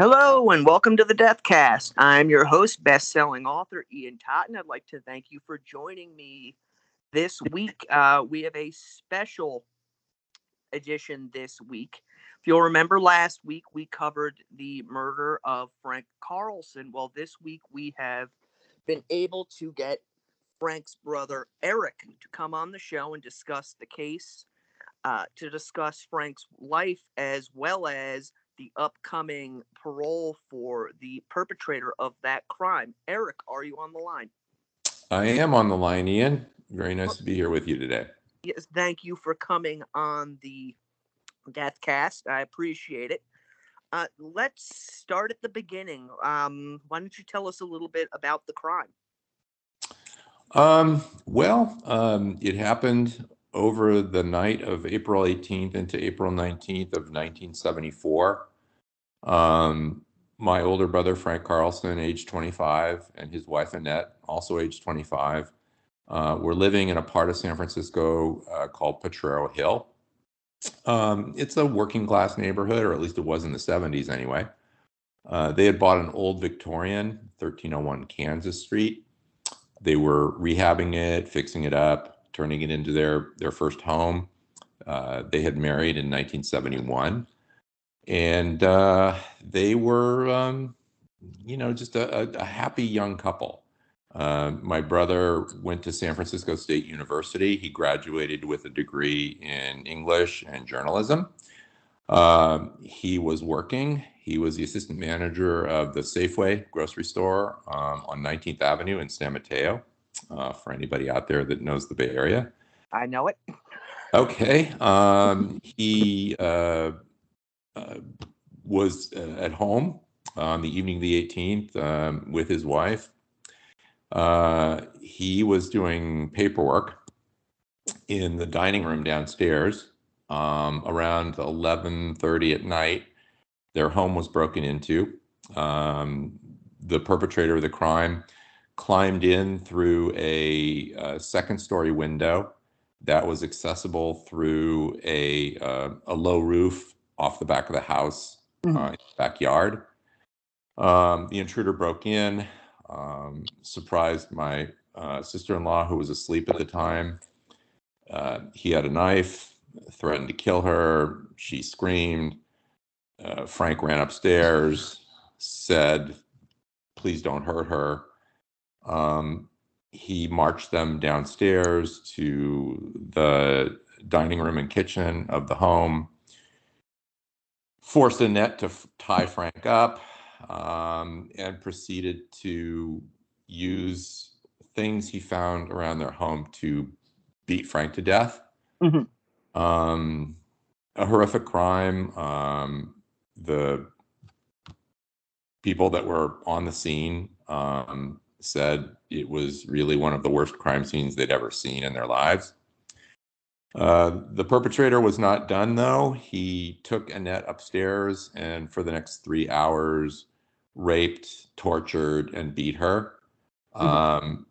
Hello and welcome to the Deathcast. I'm your host, best-selling author Ian Totten. I'd like to thank you for joining me this week. Uh, we have a special edition this week. If you'll remember last week, we covered the murder of Frank Carlson. Well, this week we have been able to get Frank's brother Eric to come on the show and discuss the case, uh, to discuss Frank's life as well as the upcoming parole for the perpetrator of that crime. Eric, are you on the line? I am on the line, Ian. Very nice to be here with you today. Yes, thank you for coming on the Deathcast. I appreciate it. Uh, let's start at the beginning. Um, why don't you tell us a little bit about the crime? Um, well, um, it happened over the night of April 18th into April 19th of 1974. Um, my older brother, Frank Carlson, age 25, and his wife, Annette, also age 25, uh, were living in a part of San Francisco uh, called Potrero Hill. Um, it's a working class neighborhood, or at least it was in the 70s anyway. Uh, they had bought an old Victorian, 1301 Kansas Street. They were rehabbing it, fixing it up, turning it into their, their first home. Uh, they had married in 1971 and uh, they were, um, you know, just a, a, happy young couple. Uh, my brother went to San Francisco State University. He graduated with a degree in English and journalism. Um, he was working. He was the assistant manager of the Safeway grocery store um, on 19th Avenue in San Mateo. Uh, for anybody out there that knows the Bay Area, I know it. Okay. Um, he uh, uh, was uh, at home on the evening of the 18th um, with his wife. Uh, he was doing paperwork in the dining room downstairs um, around 11:30 at night. Their home was broken into. Um, the perpetrator of the crime climbed in through a, a second-story window that was accessible through a uh, a low roof off the back of the house, mm-hmm. uh, backyard. Um, the intruder broke in, um, surprised my uh, sister-in-law who was asleep at the time. Uh, he had a knife, threatened to kill her. She screamed. Uh, Frank ran upstairs, said, "Please don't hurt her." Um, he marched them downstairs to the dining room and kitchen of the home forced Annette to tie Frank up um, and proceeded to use things he found around their home to beat Frank to death. Mm-hmm. Um, a horrific crime. Um, the people that were on the scene um, said it was really one of the worst crime scenes they'd ever seen in their lives. Uh, the perpetrator was not done though. He took Annette upstairs and for the next three hours raped, tortured, and beat her. Mm-hmm. Um,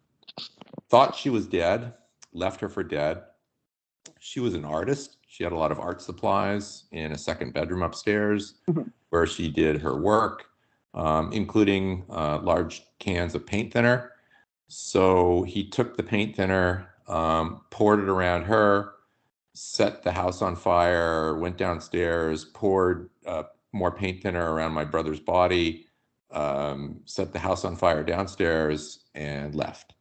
thought she was dead, left her for dead. She was an artist. She had a lot of art supplies in a second bedroom upstairs mm-hmm. where she did her work, um, including uh, large cans of paint thinner. So he took the paint thinner, um, poured it around her, set the house on fire, went downstairs, poured uh, more paint thinner around my brother's body, um, set the house on fire downstairs, and left.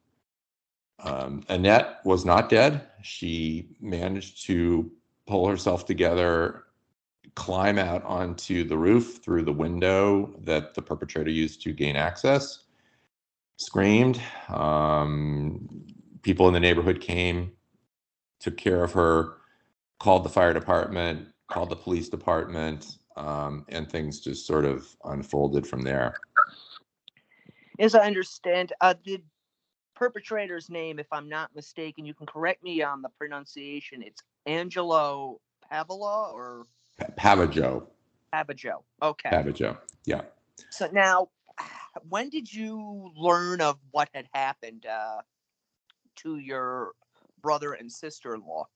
Um, Annette was not dead. She managed to pull herself together, climb out onto the roof through the window that the perpetrator used to gain access, screamed. Um, people in the neighborhood came, took care of her called the fire department, called the police department, um, and things just sort of unfolded from there. As I understand, uh, the perpetrator's name, if I'm not mistaken, you can correct me on the pronunciation. It's Angelo Pavola or Pavageau. Pavageau. Okay. Pavageau. Yeah. So now, when did you learn of what had happened uh, to your brother and sister-in-law?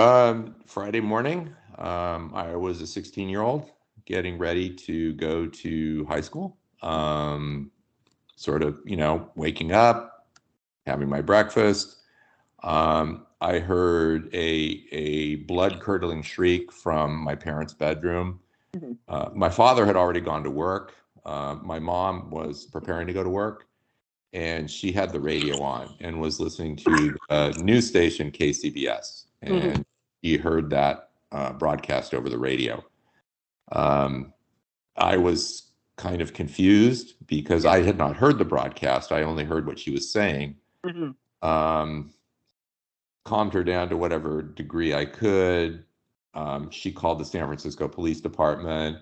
Um, Friday morning, um, I was a 16 year old getting ready to go to high school. Um, sort of, you know, waking up, having my breakfast. Um, I heard a a blood curdling shriek from my parents' bedroom. Mhm. Uh, my father had already gone to work. Uh, my mom was preparing to go to work, and she had the radio on and was listening to the news station KCBS, Mhm. and he heard that uh, broadcast over the radio. Um, I was kind of confused because I had not heard the broadcast. I only heard what she was saying. Mhm. Um, calmed her down to whatever degree I could. Um, she called the San Francisco Police Department.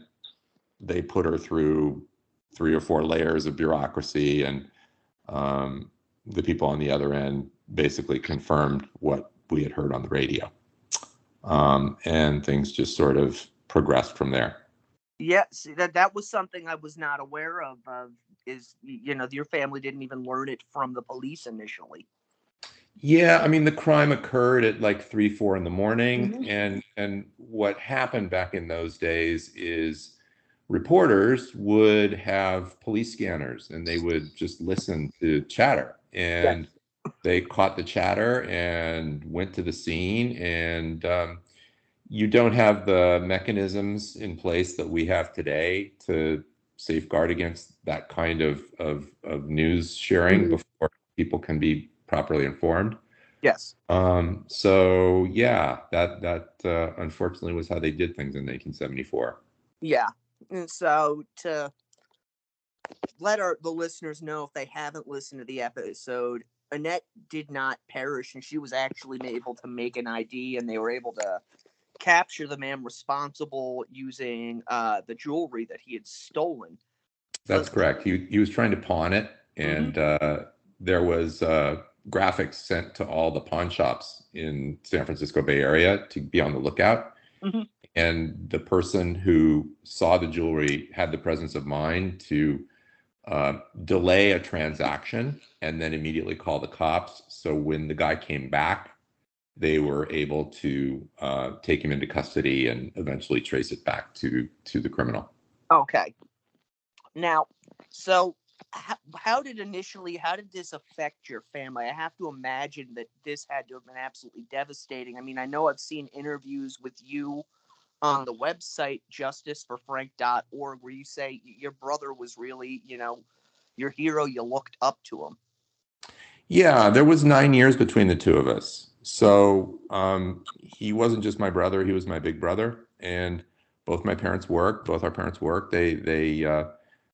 They put her through three or four layers of bureaucracy, and um, the people on the other end basically confirmed what we had heard on the radio. Um, and things just sort of progressed from there. Yeah, see that that was something I was not aware of. Of is you know your family didn't even learn it from the police initially. Yeah, I mean the crime occurred at like three, four in the morning, Mhm. and and what happened back in those days is reporters would have police scanners, and they would just listen to chatter, and they caught the chatter and went to the scene, and um, you don't have the mechanisms in place that we have today to safeguard against that kind of of, of news sharing Mhm. before people can be properly informed. Yes. Um, so yeah, that that uh, unfortunately was how they did things in 1974. Yeah. And so to let our the listeners know if they haven't listened to the episode, Annette did not perish and she was actually able to make an ID and they were able to capture the man responsible using uh, the jewelry that he had stolen. That's correct. He he was trying to pawn it, and uh, there was uh, graphics sent to all the pawn shops in San Francisco Bay Area to be on the lookout. Mhm. And the person who saw the jewelry had the presence of mind to uh, delay a transaction and then immediately call the cops. So when the guy came back, they were able to uh, take him into custody and eventually trace it back to to the criminal. Okay. Now, so how, how did initially how did this affect your family? I have to imagine that this had to have been absolutely devastating. I mean, I know I've seen interviews with you on the website justiceforfrank.org where you say your brother was really, you know, your hero, you looked up to him. Yeah, there was nine years between the two of us. So um, he wasn't just my brother; he was my big brother. And both my parents worked. Both our parents worked. They they uh,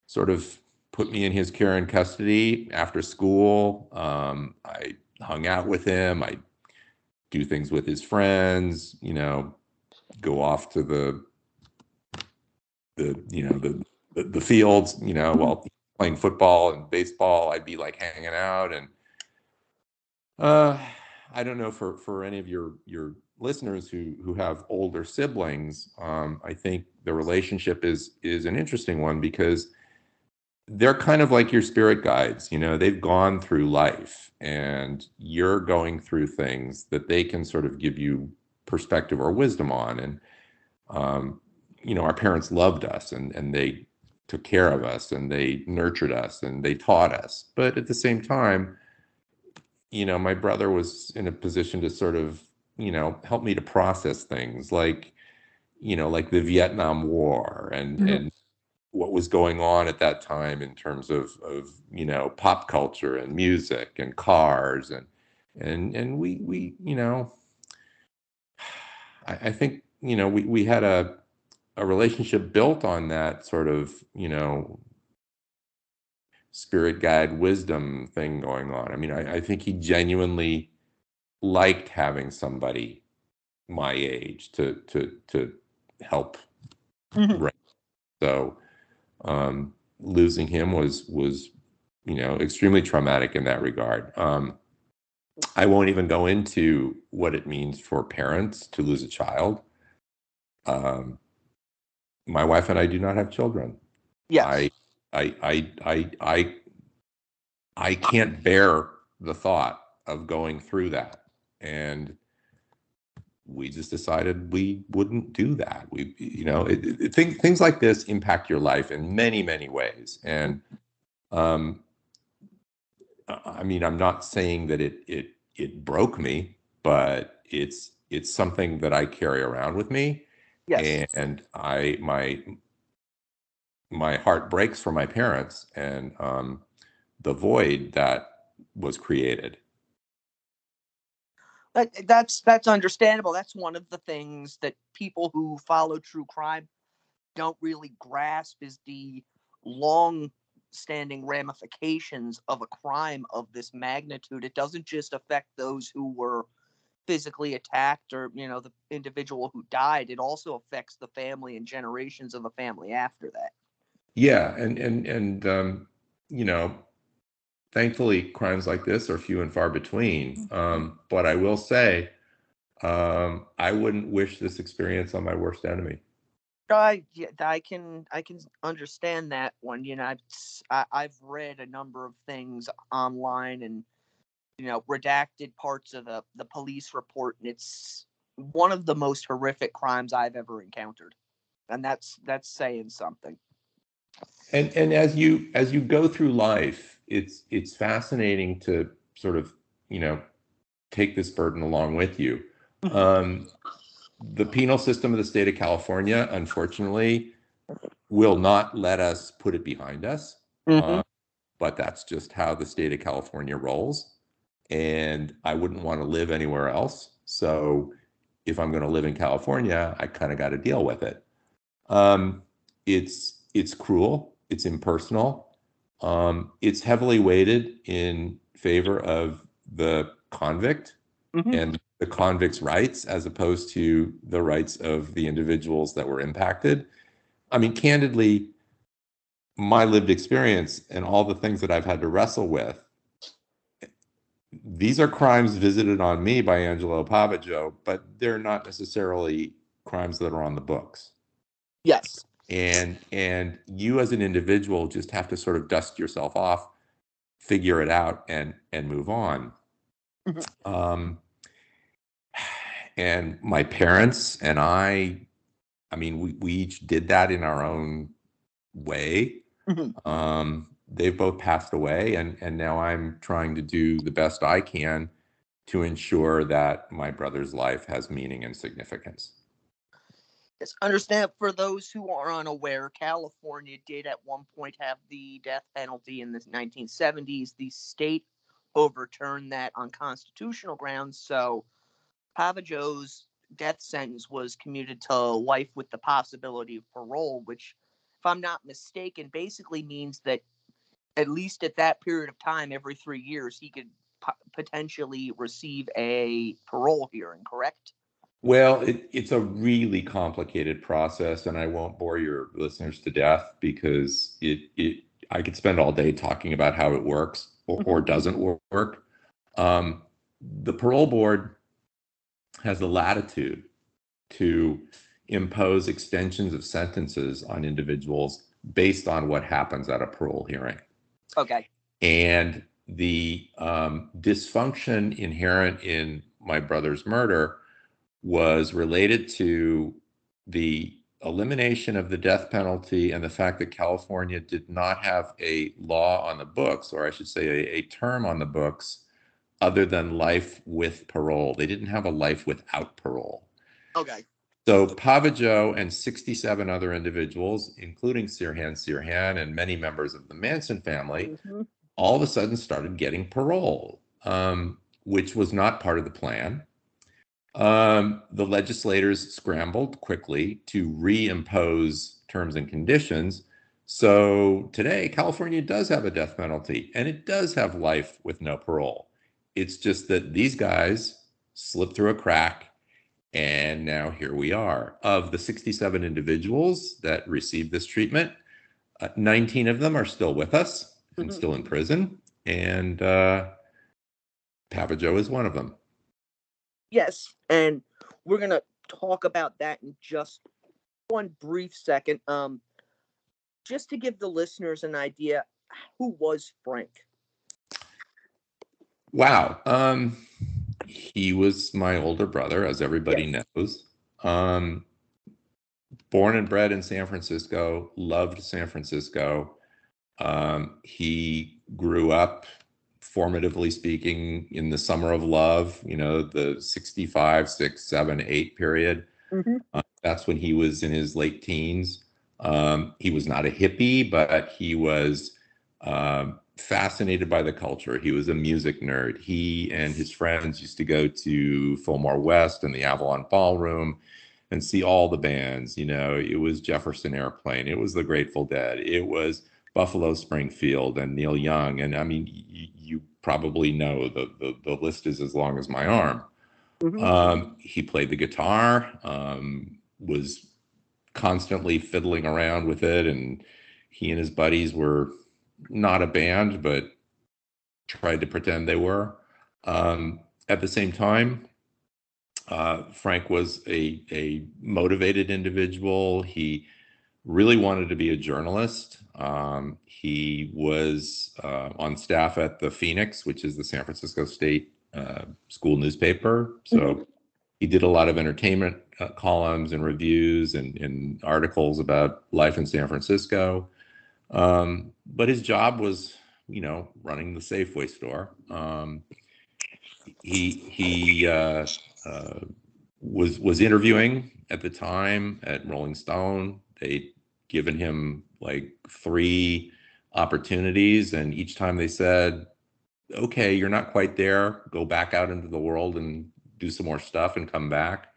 sort of put me in his care and custody after school. Um, I hung out with him. I do things with his friends. You know, go off to the the you know the the, the fields. You know, while playing football and baseball, I'd be like hanging out and uh, I don't know for for any of your your listeners who who have older siblings. Um, I think the relationship is is an interesting one because they're kind of like your spirit guides. You know, they've gone through life, and you're going through things that they can sort of give you perspective or wisdom on. And um, you know, our parents loved us, and and they took care of us, and they nurtured us, and they taught us. But at the same time you know, my brother was in a position to sort of, you know, help me to process things like, you know, like the Vietnam War and Mhm. and what was going on at that time in terms of of you know pop culture and music and cars and and and we we you know, I, I think you know we we had a a relationship built on that sort of you know spirit guide wisdom thing going on. I mean, I, I think he genuinely liked having somebody my age to to to help. Mhm. So um, losing him was was you know extremely traumatic in that regard. Um, I won't even go into what it means for parents to lose a child. Um, my wife and I do not have children. Yes. I, I, I, I, I, I can't bear the thought of going through that. And we just decided we wouldn't do that. We, you know, it, it, things things like this impact your life in many many ways, and um, I mean, I'm not saying that it it it broke me, but it's it's something that I carry around with me, Yes. and I my my heart breaks for my parents and um, the void that was created. That, that's that's understandable. That's one of the things that people who follow true crime don't really grasp is the long standing ramifications of a crime of this magnitude. It doesn't just affect those who were physically attacked or, you know, the individual who died. It also affects the family and generations of the family after that. Yeah, and and and um, you know, thankfully, crimes like this are few and far between. Um, but I will say, um, I wouldn't wish this experience on my worst enemy. I yeah, I can I can understand that one. You know, I've I, I've read a number of things online and you know redacted parts of the the police report, and it's one of the most horrific crimes I've ever encountered, and that's that's saying something. And and as you as you go through life, it's it's fascinating to sort of you know take this burden along with you. Mhm. Um, the penal system of the state of California, unfortunately, will not let us put it behind us. Mhm. Uh, but that's just how the state of California rolls. And I wouldn't want to live anywhere else. So if I'm going to live in California, I kind of got to deal with it. Um, it's it's cruel. It's impersonal. Um, it's heavily weighted in favor of the convict Mhm. and the convict's rights as opposed to the rights of the individuals that were impacted. I mean, candidly, my lived experience and all the things that I've had to wrestle with, these are crimes visited on me by Angelo Pavageau, but they're not necessarily crimes that are on the books. Yes. And and you as an individual just have to sort of dust yourself off, figure it out, and and move on. Mhm. Um, and my parents and I, I mean, we, we each did that in our own way. Mhm. Um, they've both passed away, and and now I'm trying to do the best I can to ensure that my brother's life has meaning and significance. Yes, understand for those who are unaware, California did at one point have the death penalty in the 1970s. The state overturned that on constitutional grounds. So Pavageau's death sentence was commuted to life with the possibility of parole, which, if I'm not mistaken, basically means that at least at that period of time, every three years, he could po- potentially receive a parole hearing, correct? Well, it, it's a really complicated process, and I won't bore your listeners to death because it, it I could spend all day talking about how it works or, or doesn't work. Um, the parole board has the latitude to impose extensions of sentences on individuals based on what happens at a parole hearing Okay. and the um, dysfunction inherent in my brother's murder was related to the elimination of the death penalty and the fact that California did not have a law on the books, or I should say, a, a term on the books other than life with parole. They didn't have a life without parole. Okay. So Pavageau and 67 other individuals, including Sirhan Sirhan and many members of the Manson family, Mhm. all of a sudden started getting parole, um, which was not part of the plan. Um, the legislators scrambled quickly to reimpose terms and conditions. So today, California does have a death penalty and it does have life with no parole. It's just that these guys slipped through a crack and now here we are. Of the 67 individuals that received this treatment, uh, 19 of them are still with us and Mhm. still in prison. And uh, is one of them. Yes, and we're gonna talk about that in just one brief second. Um, just to give the listeners an idea, who was Frank? Wow. Um, he was my older brother, as everybody Yes. knows. Um, born and bred in San Francisco, loved San Francisco. Um, he grew up, formatively speaking, in the summer of love, you know, the 65, 6, 7, 8 period. Mhm. Uh, that's when he was in his late teens. Um, he was not a hippie, but he was um, fascinated by the culture. He was a music nerd. He and his friends used to go to Fillmore West and the Avalon Ballroom and see all the bands. You know, it was Jefferson Airplane, it was the Grateful Dead, it was Buffalo Springfield and Neil Young. And I mean, you, you probably know the, the the list is as long as my arm. Mhm. Um, he played the guitar, um, was constantly fiddling around with it, and he and his buddies were not a band, but tried to pretend they were. Um, at the same time, uh, Frank was a, a motivated individual. He really wanted to be a journalist. Um, he was uh, on staff at the Phoenix, which is the San Francisco State uh, school newspaper. So Mhm. he did a lot of entertainment uh, columns and reviews and, and articles about life in San Francisco. Um, but his job was, you know, running the Safeway store. Um, he he uh, uh, was was interviewing at the time at Rolling Stone. They'd given him like three opportunities, and each time they said, "Okay, you're not quite there. Go back out into the world and do some more stuff and come back."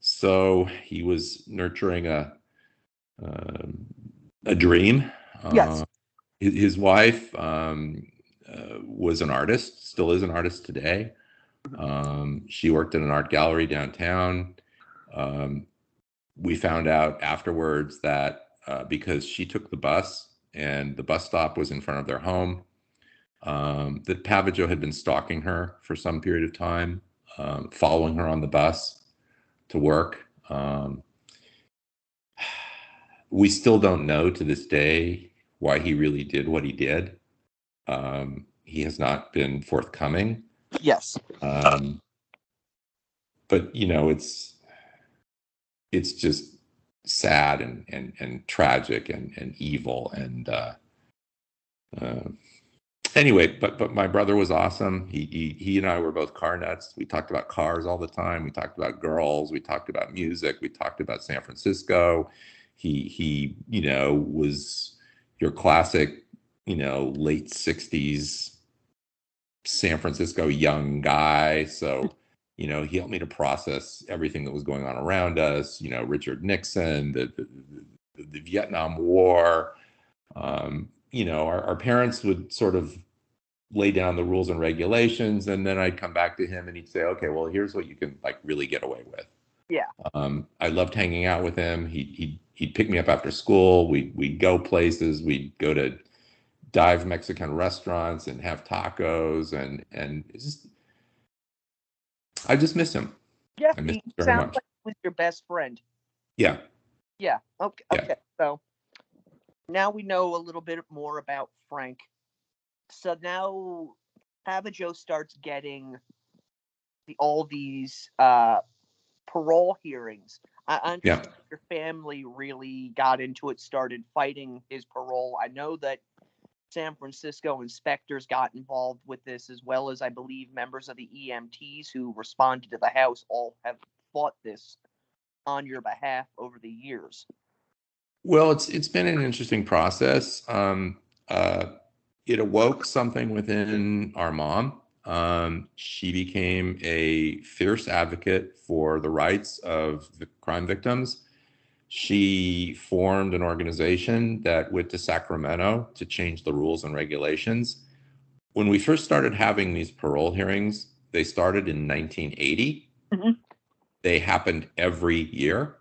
So he was nurturing a um a dream. Yes. Uh, his, wife um, uh, was an artist, still is an artist today. Um, she worked in an art gallery downtown. Um, we found out afterwards that uh, because she took the bus and the bus stop was in front of their home, um, that Pavageau had been stalking her for some period of time, um, following her on the bus to work. Um, we still don't know to this day why he really did what he did. Um, he has not been forthcoming. Yes. Um, but you know, it's it's just sad and and and tragic and and evil and uh, uh, anyway. But but my brother was awesome. He he he and I were both car nuts. We talked about cars all the time. We talked about girls. We talked about music. We talked about San Francisco. He he you know was your classic you know late '60s San Francisco young guy. So, you know, he helped me to process everything that was going on around us. You know, Richard Nixon, the the, the, the Vietnam War. Um, you know, our, our parents would sort of lay down the rules and regulations, and then I'd come back to him and he'd say, "Okay, well, here's what you can like really get away with." Yeah. Um, I loved hanging out with him. He he he'd pick me up after school. We we'd go places. We'd go to dive Mexican restaurants and have tacos and and just I just miss him. Yeah. I miss He sounds much. like he was your best friend. Yeah. Yeah. Okay. Yeah. Okay. So now we know a little bit more about Frank. So now Pavageau starts getting the, all these uh, parole hearings. I I Yeah. understand your family really got into it, started fighting his parole. I know that San Francisco inspectors got involved with this, as well as I believe members of the EMTs who responded to the House all have fought this on your behalf over the years. Well, it's it's been an interesting process. Um, uh, it awoke something within our mom. Um, she became a fierce advocate for the rights of the crime victims. She formed an organization that went to Sacramento to change the rules and regulations. When we first started having these parole hearings, they started in 1980. Mhm. They happened every year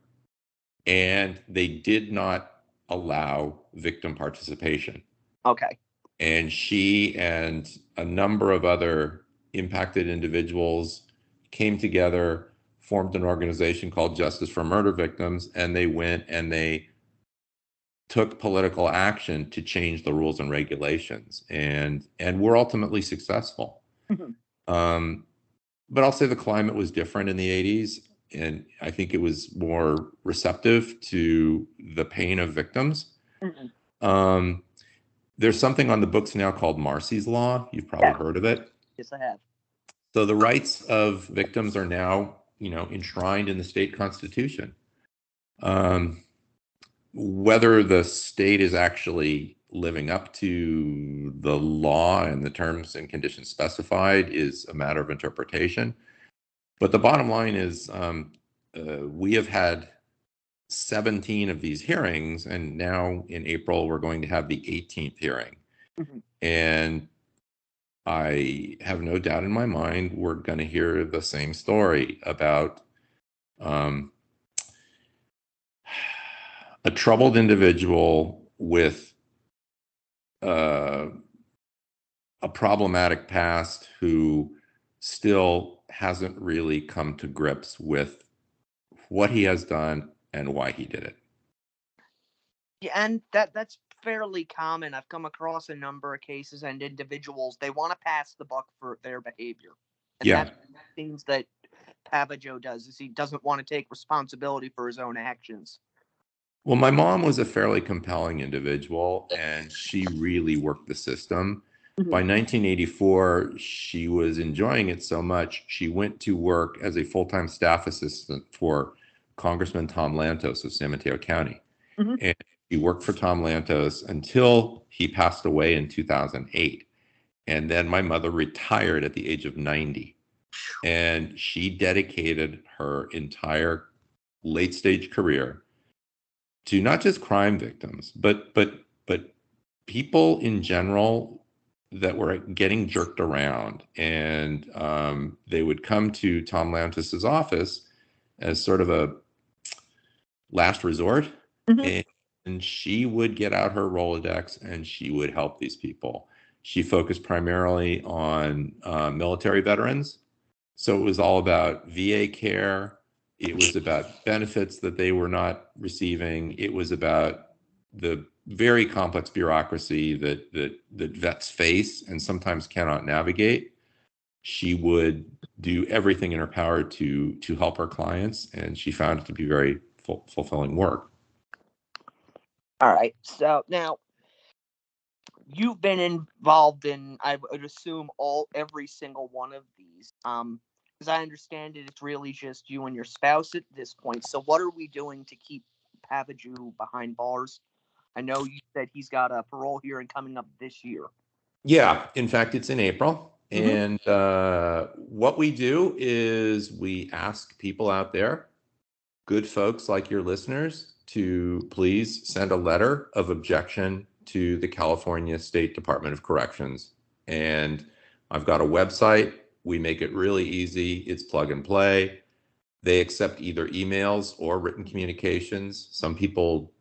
and they did not allow victim participation. Okay. And she and a number of other impacted individuals came together, formed an organization called Justice for Murder Victims, and they went and they took political action to change the rules and regulations, and and were ultimately successful. Mhm. Um, but I'll say the climate was different in the 80s. And I think it was more receptive to the pain of victims. Mhm. Um, there's something on the books now called Marsy's Law. You've probably Yeah. heard of it. Yes, I have. So the rights of victims are now, you know, enshrined in the state constitution. Um, whether the state is actually living up to the law and the terms and conditions specified is a matter of interpretation. But the bottom line is, um, uh, we have had 17 of these hearings, and now in April we're going to have the 18th hearing. Mhm. And I have no doubt in my mind we're going to hear the same story about um, a troubled individual with uh, a problematic past who still hasn't really come to grips with what he has done and why he did it. Yeah, and that that's fairly common. I've come across a number of cases and individuals they want to pass the buck for their behavior. And Yeah. that's one of the things that Pavageau does is he doesn't want to take responsibility for his own actions. Well, my mom was a fairly compelling individual and she really worked the system. Mhm. By 1984, she was enjoying it so much, she went to work as a full time staff assistant for Congressman Tom Lantos of San Mateo County. Mhm. And she worked for Tom Lantos until he passed away in 2008. And then my mother retired at the age of 90. And she dedicated her entire late stage career to not just crime victims, but but but people in general that were getting jerked around, and um, they would come to Tom Lantos's office as sort of a last resort, Mhm. and, and she would get out her Rolodex and she would help these people. She focused primarily on uh, military veterans, so it was all about VA care. It was about benefits that they were not receiving. It was about the very complex bureaucracy that that that vets face and sometimes cannot navigate. She would do everything in her power to to help her clients, and she found it to be very ful- fulfilling work. All right. So now you've been involved in I would assume all every single one of these. Um as I understand it, it's really just you and your spouse at this point. So what are we doing to keep Pavageau behind bars? I know you said he's got a parole hearing coming up this year. Yeah, in fact, it's in April. Mhm. And uh, what we do is we ask people out there, good folks like your listeners, to please send a letter of objection to the California State Department of Corrections. And I've got a website. We make it really easy, it's plug and play. They accept either emails or written communications. Some people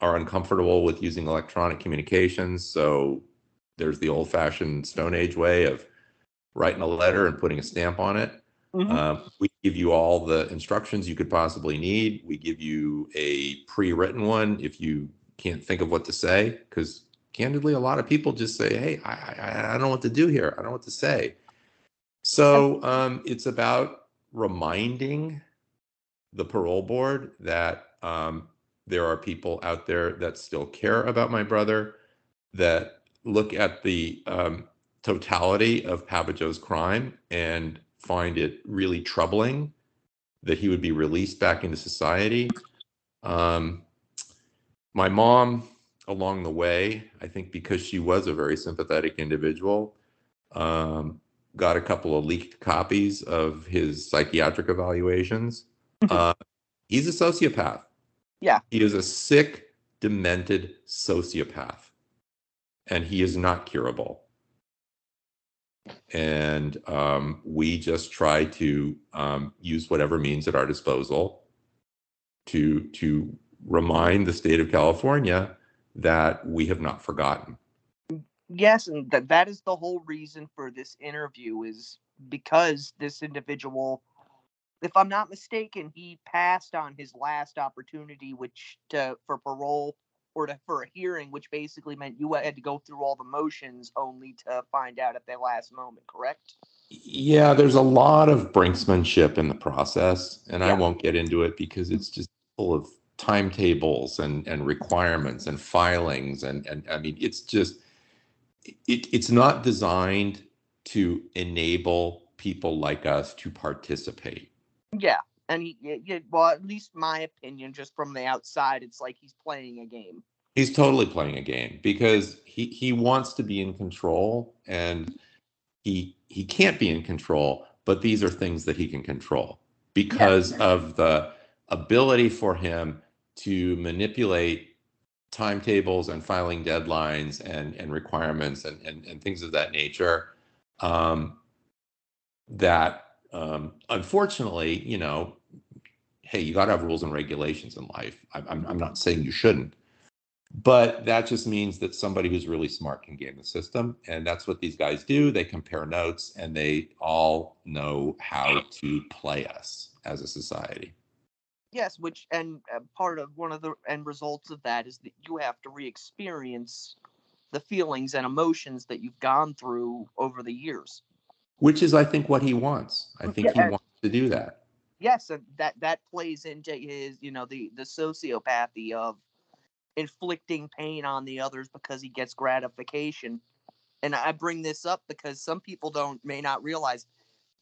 are uncomfortable with using electronic communications. So there's the old fashioned Stone Age way of writing a letter and putting a stamp on it. Mhm. Um, we give you all the instructions you could possibly need. We give you a pre written one if you can't think of what to say. Because candidly, a lot of people just say, Hey, I, I, I don't know what to do here. I don't know what to say. So um, it's about reminding the parole board that um, there are people out there that still care about my brother, that look at the um, totality of Pavageau's crime and find it really troubling that he would be released back into society. Um, my mom, along the way, I think because she was a very sympathetic individual, um, got a couple of leaked copies of his psychiatric evaluations. uh, he's a sociopath. Yeah. He is a sick, demented sociopath, and he is not curable. And um, we just try to um, use whatever means at our disposal to to remind the state of California that we have not forgotten. Yes, and that that is the whole reason for this interview is because this individual, if I'm not mistaken, he passed on his last opportunity, which to for parole or to for a hearing, which basically meant you had to go through all the motions only to find out at the last moment. Correct? Yeah, there's a lot of brinksmanship in the process, and I won't get into it because it's just full of timetables and and requirements and filings and and I mean it's just it it's not designed to enable people like us to participate. Yeah, and he, y- y- well, at least my opinion, just from the outside, it's like he's playing a game. He's totally playing a game because he he wants to be in control and he he can't be in control, but these are things that he can control because of the ability for him to manipulate timetables and filing deadlines and and requirements and and, and things of that nature um, that um, unfortunately you know hey you got to have rules and regulations in life. I'm, I'm, I'm not saying you shouldn't but that just means that somebody who's really smart can game the system and that's what these guys do. They compare notes and they all know how to play us as a society. Yes, which and uh, part of one of the end results of that is that you have to re-experience the feelings and emotions that you've gone through over the years. which is i think what he wants. I think Yeah. he wants to do that Yes, and that that plays into his, you know, the the sociopathy of inflicting pain on the others because he gets gratification. And I bring this up because some people don't may not realize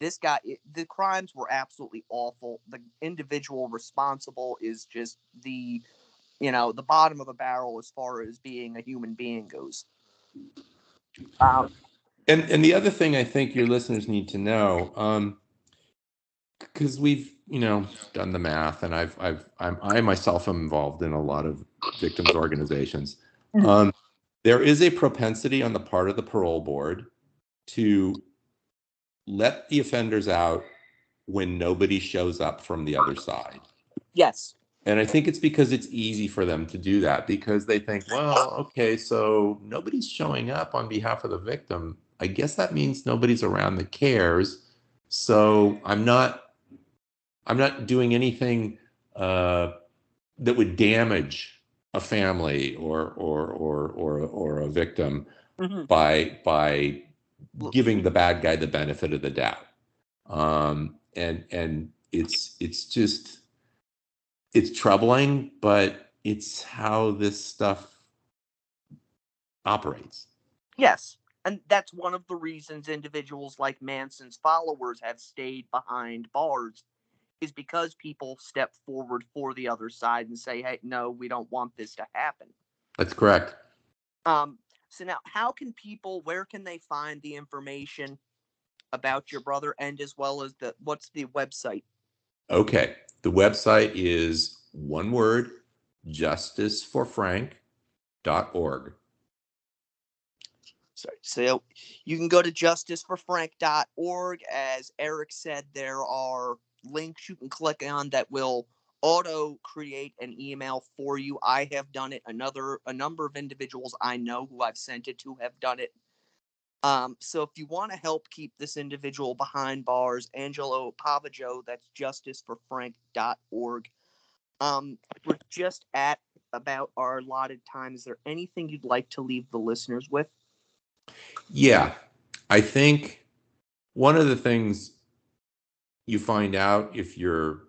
this guy the crimes were absolutely awful. The individual responsible is just the you know, the bottom of the barrel as far as being a human being goes. Um, And and the other thing I think your listeners need to know, um, because we've you know done the math, and I've I've I'm, I myself am involved in a lot of victims organizations. Mhm. Um, there is a propensity on the part of the parole board to let the offenders out when nobody shows up from the other side. yes. And I think it's because it's easy for them to do that because they think, well, okay, so nobody's showing up on behalf of the victim. I guess that means nobody's around that cares. So I'm not, I'm not doing anything uh, that would damage a family or or or or or a victim Mhm. by by giving the bad guy the benefit of the doubt. Um, and and it's it's just it's troubling, but it's how this stuff operates. Yes. And that's one of the reasons individuals like Manson's followers have stayed behind bars is because people step forward for the other side and say, "Hey, no, we don't want this to happen." That's correct. Um so now how can people where can they find the information about your brother and as well as the what's the website? Okay. The website is one word, justiceforfrank.org. Sorry. So you can go to justiceforfrank.org. As Eric said, there are links you can click on that will auto create an email for you. I have done it. Another a number of individuals I know who I've sent it to have done it. Um, so if you want to help keep this individual behind bars, Angelo Pavageau, that's justiceforfrank.org. Um, we're just at about our allotted time. Is there anything you'd like to leave the listeners with? Yeah. I think one of the things you find out if you're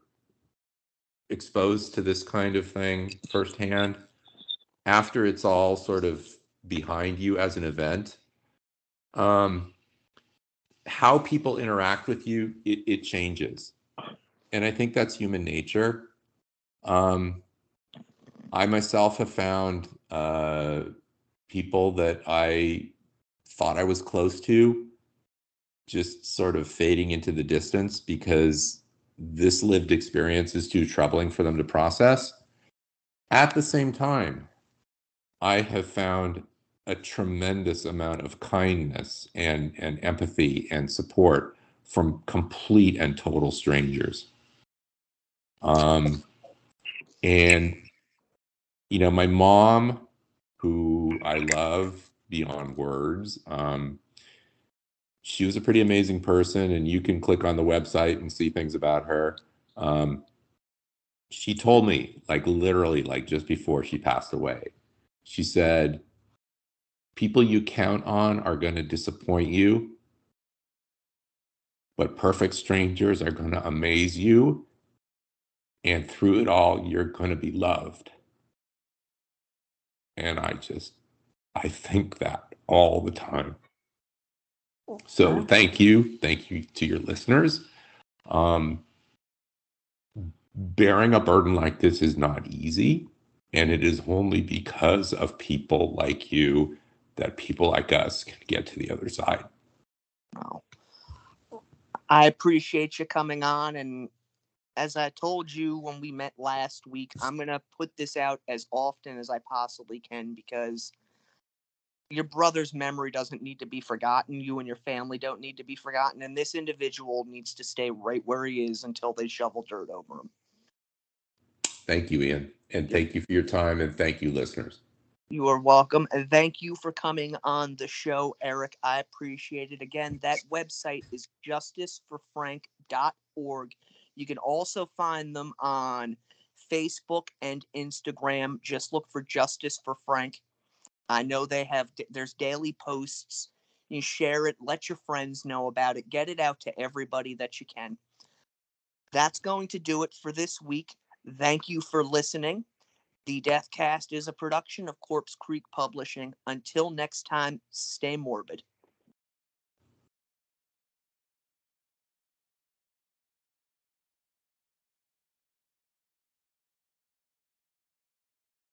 exposed to this kind of thing firsthand after it's all sort of behind you as an event um, how people interact with you it, it changes. And i think that's human nature. Um, i myself have found uh, people that i thought i was close to just sort of fading into the distance because this lived experience is too troubling for them to process. At the same time, I have found a tremendous amount of kindness and, and empathy and support from complete and total strangers. Um, and, you know, my mom, who I love beyond words, um, she was a pretty amazing person and you can click on the website and see things about her um, she told me like literally like just before she passed away she said people you count on are going to disappoint you but perfect strangers are going to amaze you. And through it all, you're going to be loved. And I just, I think that all the time. So thank you. Thank you to your listeners. Um, bearing a burden like this is not easy. And it is only because of people like you that people like us can get to the other side. Well, I appreciate you coming on. And as I told you when we met last week, I'm going to put this out as often as I possibly can because your brother's memory doesn't need to be forgotten. You and your family don't need to be forgotten. And this individual needs to stay right where he is until they shovel dirt over him. Thank you, Ian. And thank you for your time. And thank you, listeners. You are welcome. And thank you for coming on the show, Eric. I appreciate it. Again, that website is justiceforfrank.org. You can also find them on Facebook and Instagram. Just look for Justice for Frank. I know they have, there's daily posts. You share it, let your friends know about it, get it out to everybody that you can. That's going to do it for this week. Thank you for listening. The Deathcast is a production of Corpse Creek Publishing. Until next time, stay morbid.